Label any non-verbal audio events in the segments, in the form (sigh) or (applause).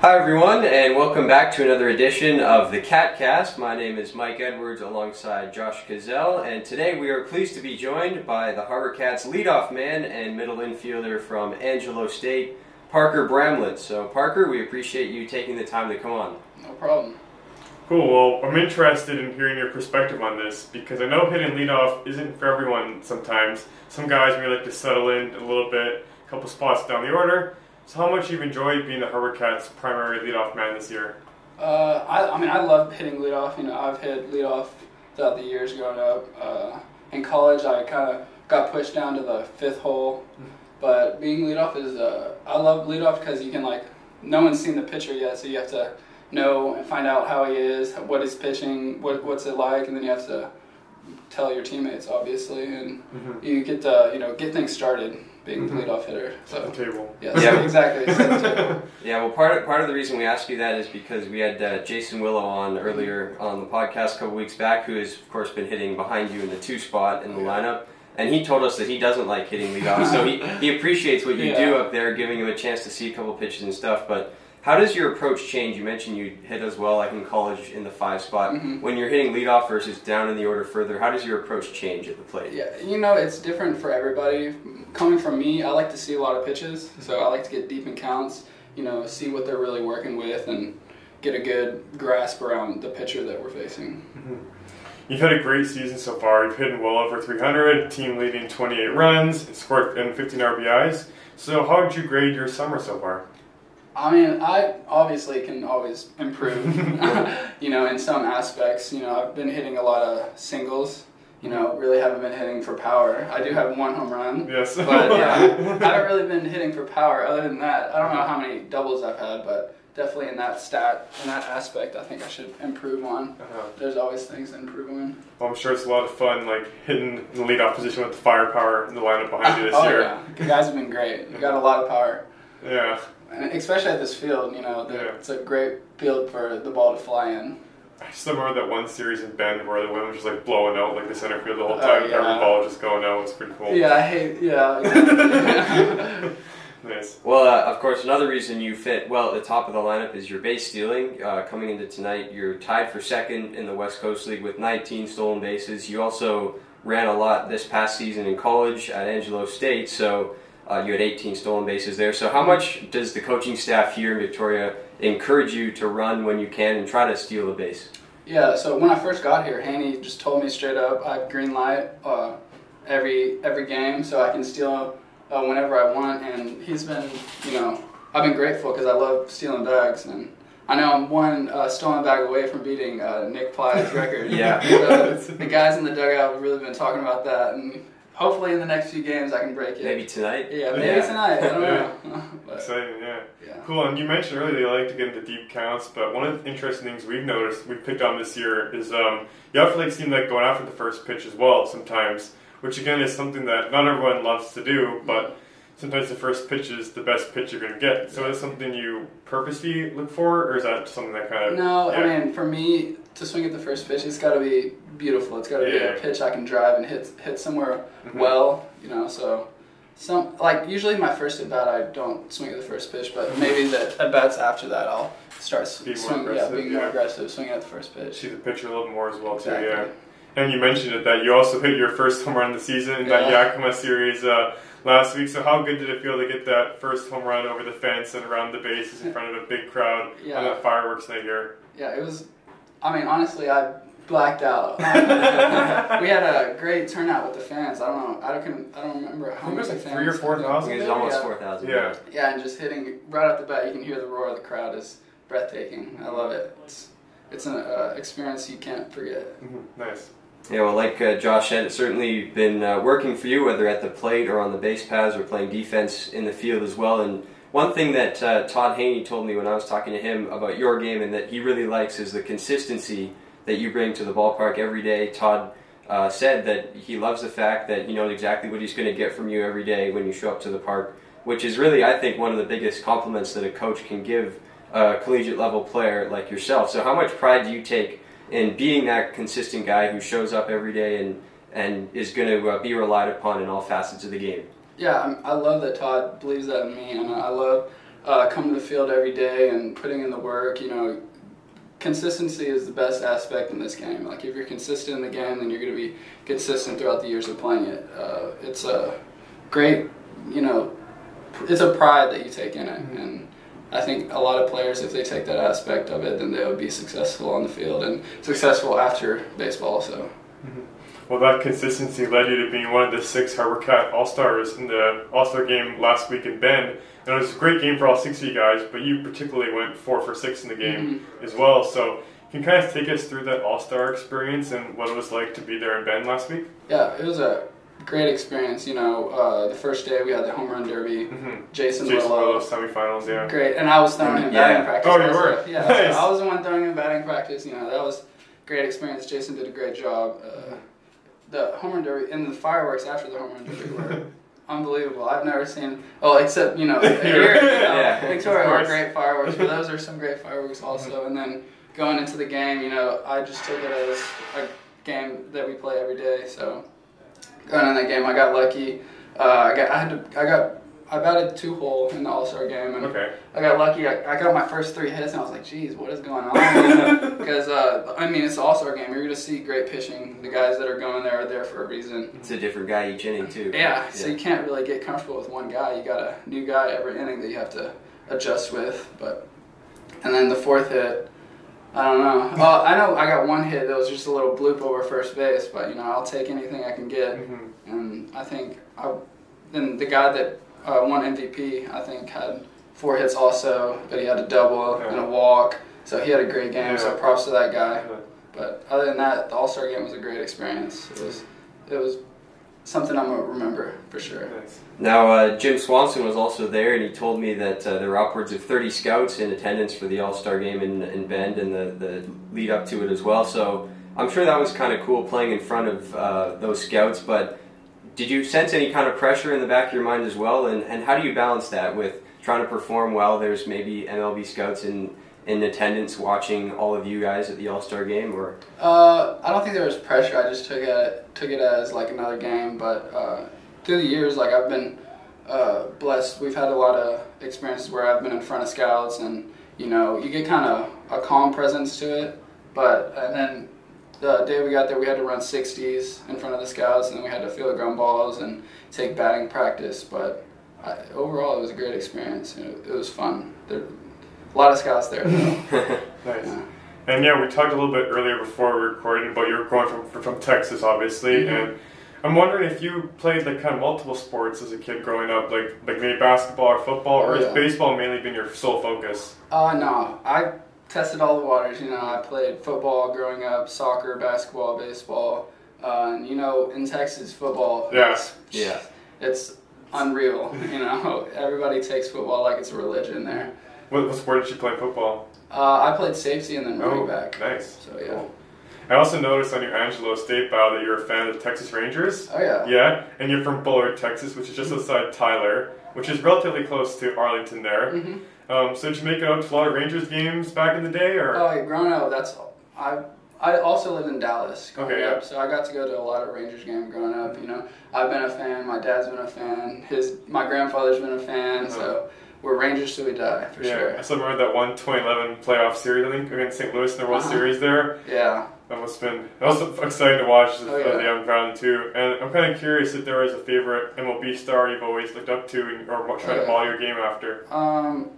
Hi everyone, and welcome back to another edition of the CatCast. My name is Mike Edwards alongside Josh Gazelle, and today we are pleased to be joined by the Harbor Cats leadoff man and middle infielder from Angelo State, Parker Bramlett. So Parker, we appreciate you taking the time to come on. No problem. Cool. Well, I'm interested in hearing your perspective on this because I know hitting leadoff isn't for everyone sometimes. Some guys may like to settle in a little bit, a couple spots down the order. So, how much you've enjoyed being the Harbor Cats' primary leadoff man this year? Uh, I, I mean, I love hitting leadoff. You know, I've hit leadoff throughout the years growing up. Uh, in college, I kind of got pushed down to the fifth hole. But being leadoff is, uh, I love leadoff because you can, like, no one's seen the pitcher yet, so you have to know and find out how he is, what he's pitching, what, what's it like, and then you have to tell your teammates, obviously, and Mhm. you get to, you know, get things started being the leadoff hitter. Set So, the table. yes, Yeah. (laughs) exactly. The table. Yeah, well, part of, part of the reason we ask you that is because we had uh, Jason Willow on earlier on the podcast a couple weeks back, who has, of course, been hitting behind you in the two spot in the lineup. And he told us that he doesn't like hitting leadoff, so he, he appreciates what you (laughs) do up there, giving him a chance to see a couple pitches and stuff. But how does your approach change? You mentioned you hit as well, like in college, in the five spot. Mhm. When you're hitting leadoff versus down in the order further, how does your approach change at the plate? Yeah, you know, it's different for everybody. Coming from me, I like to see a lot of pitches, so I like to get deep in counts, you know, see what they're really working with and get a good grasp around the pitcher that we're facing. You've had a great season so far. You've hit well over 300, team leading 28 runs, and scored and 15 RBIs. So, how would you grade your summer so far? I mean, I obviously can always improve, (laughs) (laughs) you know, in some aspects. You know, I've been hitting a lot of singles, you know, really haven't been hitting for power. I do have one home run. Yes. But yeah, (laughs) I haven't really been hitting for power. Other than that, I don't know how many doubles I've had, but definitely in that stat, in that aspect, I think I should improve on. Uh-huh. There's always things to improve on. Well, I'm sure it's a lot of fun, like hitting in the leadoff position with the firepower in the lineup behind you this oh year. yeah, the guys have been great. You got a lot of power, Yeah. And especially at this field. You know, the, Yeah. it's a great field for the ball to fly in. I still remember that one series in Bend where the wind was just like blowing out like the center field the whole Oh, time. Every yeah. ball just going out. It's pretty cool. Yeah, I hate. Yeah. yeah. (laughs) Nice. Well, uh, of course, another reason you fit well at the top of the lineup is your base stealing. Uh, coming into tonight, you're tied for second in the West Coast League with 19 stolen bases. You also ran a lot this past season in college at Angelo State, so uh, you had 18 stolen bases there. So, how much does the coaching staff here in Victoria encourage you to run when you can and try to steal a base? Yeah, so when I first got here, Haney just told me straight up I have green light uh, every every game, so I can steal uh, whenever I want. And he's been, you know, I've been grateful because I love stealing bags, and I know I'm one uh, stolen bag away from beating uh, Nick Ply's record. (laughs) Yeah. So the guys in the dugout have really been talking about that, and hopefully in the next few games I can break it. Maybe tonight? Yeah, maybe tonight. I don't Yeah. know. (laughs) but, Exciting, yeah. yeah. Cool. And you mentioned earlier they like to get into deep counts, but one of the interesting things we've noticed, we've picked on this year, is um, you have to like seem like going after the first pitch as well sometimes, which again is something that not everyone loves to do, but sometimes the first pitch is the best pitch you're going to get. So is it something you purposely look for, or is that something that kind of No, yeah. I mean for me to swing at the first pitch, it's got to be beautiful. It's got to be a pitch I can drive and hit hit somewhere Mhm. well. You know, so some like usually my first at bat I don't swing at the first pitch, but maybe the at bats after that I'll start Be more swinging. Yeah, being more aggressive, swinging at the first pitch. see the pitcher a little more as well Exactly. too? Yeah. And you mentioned it that you also hit your first home run of the season in that Yakima series uh, last week. So how good did it feel to get that first home run over the fence and around the bases in front of a big crowd Yeah. on that fireworks night here? Yeah, it was. I mean, honestly, I blacked out. (laughs) we had a great turnout with the fans. I don't know. I don't. I don't remember I how many like fans. three or four I thousand. think it's Yeah. almost 4,000. Yeah. Yeah, and just hitting right off the bat, you can hear the roar of the crowd is breathtaking. I love it. It's it's an uh, experience you can't forget. Mhm, Nice. Yeah, well, like uh, Josh said, it's certainly been uh, working for you, whether at the plate or on the base paths or playing defense in the field as well. And one thing that uh, Todd Haney told me when I was talking to him about your game and that he really likes is the consistency that you bring to the ballpark every day. Todd uh, said that he loves the fact that he knows exactly what he's going to get from you every day when you show up to the park, which is really, I think, one of the biggest compliments that a coach can give a collegiate level player like yourself. So, how much pride do you take in being that consistent guy who shows up every day and and is going to uh, be relied upon in all facets of the game? Yeah, I'm, I love that Todd believes that in me, and I love uh, coming to the field every day and putting in the work. You know, consistency is the best aspect in this game. Like if you're consistent in the game, then you're going to be consistent throughout the years of playing it. Uh, it's a great, you know, it's a pride that you take in it, and I think a lot of players, if they take that aspect of it, then they'll be successful on the field and successful after baseball. So. Well, that consistency led you to being one of the six Harbor Cat All Stars in the All Star game last week in Bend. And it was a great game for all six of you guys, but you particularly went four for six in the game Mhm. as well. So, can you kind of take us through that All Star experience and what it was like to be there in Bend last week? Yeah, it was a great experience. You know, uh, the first day we had the home run derby. Mm-hmm. Jason, Jason Willow. Semifinals, yeah. Great, and I was throwing him Yeah. batting practice. Oh, you were? (laughs) Yeah, Nice. so I was the one throwing in batting practice. You know, that was great experience. Jason did a great job. Uh, the home run derby and the fireworks after the home run derby were (laughs) unbelievable. I've never seen, well, except you know, (laughs) here, you know, Yeah, Victoria were great fireworks, but those are some great fireworks also. And then going into the game, you know, I just took it as a game that we play every day. So going in that game, I got lucky. Uh, I got, I had to, I got, I batted two hole in the All Star game, and Okay. I got lucky. I, I got my first three hits, and I was like, "Geez, what is going on?" (laughs) Because uh, I mean, it's the All Star game. You're going to see great pitching. The guys that are going there are there for a reason. It's a different guy each inning too. Yeah, so you can't really get comfortable with one guy. You got a new guy every inning that you have to adjust with. But and then the fourth hit, I don't know. Well, I know I got one hit that was just a little bloop over first base, but you know I'll take anything I can get. Mhm. And I think I, then the guy that uh, won MVP, I think had four hits also, but he had a double and a walk. So he had a great game. So props to that guy. But other than that, the All Star game was a great experience. It was, it was something I'm gonna remember for sure. Nice. Now, uh, Jim Swanson was also there, and he told me that uh, there were upwards of 30 scouts in attendance for the All Star game in, in Bend and the, the lead up to it as well. So I'm sure that was kind of cool playing in front of uh, those scouts. But did you sense any kind of pressure in the back of your mind as well? And, and how do you balance that with trying to perform well? There's maybe MLB scouts in, in attendance watching all of you guys at the All Star game, or Uh, I don't think there was pressure. I just took it took it as like another game. But uh, through the years, like I've been uh, blessed. We've had a lot of experiences where I've been in front of scouts, and you know, you get kind of a calm presence to it. But and then the day we got there, we had to run 60s in front of the scouts, and then we had to field ground balls and take batting practice. But I, overall, it was a great experience. It, it was fun. There, a lot of scouts there. (laughs) Nice. And yeah, we talked a little bit earlier before we recorded about you were going from from Texas, obviously, Mhm. and I'm wondering if you played like kind of multiple sports as a kid growing up, like like maybe basketball or football, or Oh, has baseball mainly been your sole focus? Uh, no, I tested all the waters. You know, I played football growing up, soccer, basketball, baseball, uh, and you know, in Texas, football. Yeah. is- Yeah. It's unreal. You know, (laughs) everybody takes football like it's a religion there. What, what sport did you play football? Uh, I played safety and then running back. nice. So yeah. I also noticed on your Angelo State bio that you're a fan of the Texas Rangers. Oh yeah. Yeah, and you're from Bullard, Texas, which is just outside Tyler, which is relatively close to Arlington there. hmm Um, so did you make it out to a lot of Rangers games back in the day, or? Oh, yeah, growing up, that's I. I also lived in Dallas Okay, up, yeah. so I got to go to a lot of Rangers games growing up. You know, I've been a fan. My dad's been a fan. His my grandfather's been a fan. Uh-huh. So we're Rangers till we die for yeah, sure. I still remember that one 2011 playoff series, I think, against St. Louis in the World Uh-huh. Series there. Yeah. That must have been that was exciting to watch as Oh, yeah. as a young fan too. And I'm kind of curious if there is a favorite MLB star you've always looked up to and, or tried Oh, to yeah. model your game after. Um,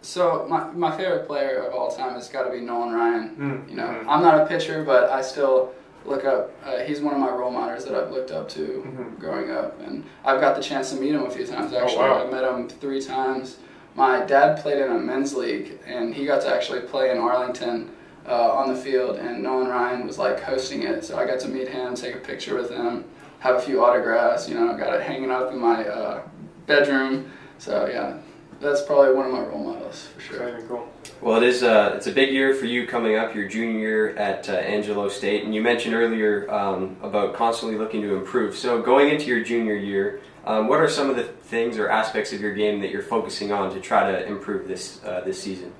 so my, my favorite player of all time has got to be Nolan Ryan. Mm, You know, mhm. I'm not a pitcher, but I still look up. Uh, he's one of my role models that I've looked up to Mhm. growing up, and I've got the chance to meet him a few times. Oh, Actually, wow. I met him three times. My dad played in a men's league, and he got to actually play in Arlington uh, on the field, and Nolan Ryan was like hosting it. So I got to meet him, take a picture with him, have a few autographs. You know, got it hanging up in my uh, bedroom. So yeah, that's probably one of my role models for sure. Exciting, cool. Well, it is. Uh, it's a big year for you coming up, your junior year at uh, Angelo State, and you mentioned earlier um, about constantly looking to improve. So, going into your junior year, um, what are some of the things or aspects of your game that you're focusing on to try to improve this uh, this season?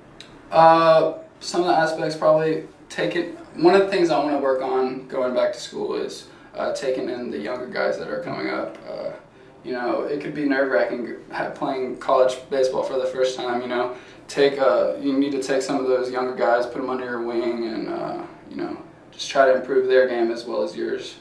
Uh, some of the aspects probably taking. One of the things I want to work on going back to school is uh, taking in the younger guys that are coming up. You know, it could be nerve wracking playing college baseball for the first time. You know, take uh, you need to take some of those younger guys, put them under your wing, and uh, you know, just try to improve their game as well as yours.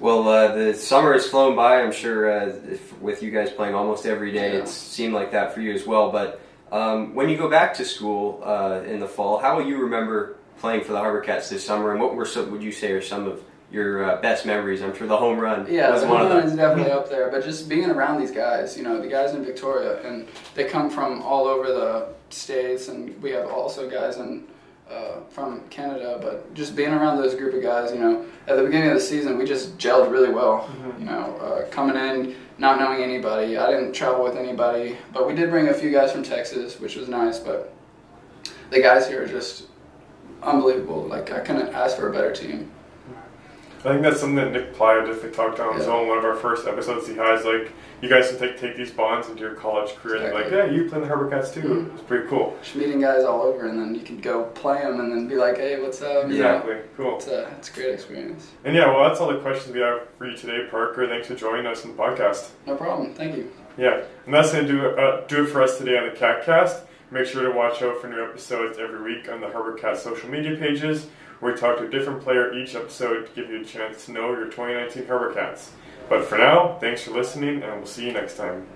Well, uh, the summer has flown by. I'm sure uh, if, with you guys playing almost every day, Yeah. it seemed like that for you as well. But um, when you go back to school uh, in the fall, how will you remember playing for the Harbor Cats this summer? And what were some, would you say are some of your uh, best memories? I'm sure the home run Yeah, was the one home of run them. is definitely up there. But just being around these guys, you know, the guys in Victoria, and they come from all over the states, and we have also guys in uh, from Canada. But just being around those group of guys, you know, at the beginning of the season, we just gelled really well. You know, uh, coming in, not knowing anybody. I didn't travel with anybody, but we did bring a few guys from Texas, which was nice. But the guys here are just unbelievable. Like I couldn't ask for a better team. I think that's something that Nick Playa definitely talked on his Yeah. own one of our first episodes. He has like you guys can take take these bonds into your college career and be like, yeah, you play the Harbor Cats too. Mhm. It's pretty cool. Just meeting guys all over, and then you can go play them, and then be like, "Hey, what's up?" You know? Exactly. Cool. It's a, it's a great experience. And yeah, well, that's all the questions we have for you today, Parker. Thanks for joining us on the podcast. No problem. Thank you. Yeah, and that's gonna do it, uh, do it for us today on the CatCast. Make sure to watch out for new episodes every week on the Harbor Cat social media pages, we talk to a different player each episode to give you a chance to know your 2019 Harbor Cats. But for now, thanks for listening, and we'll see you next time.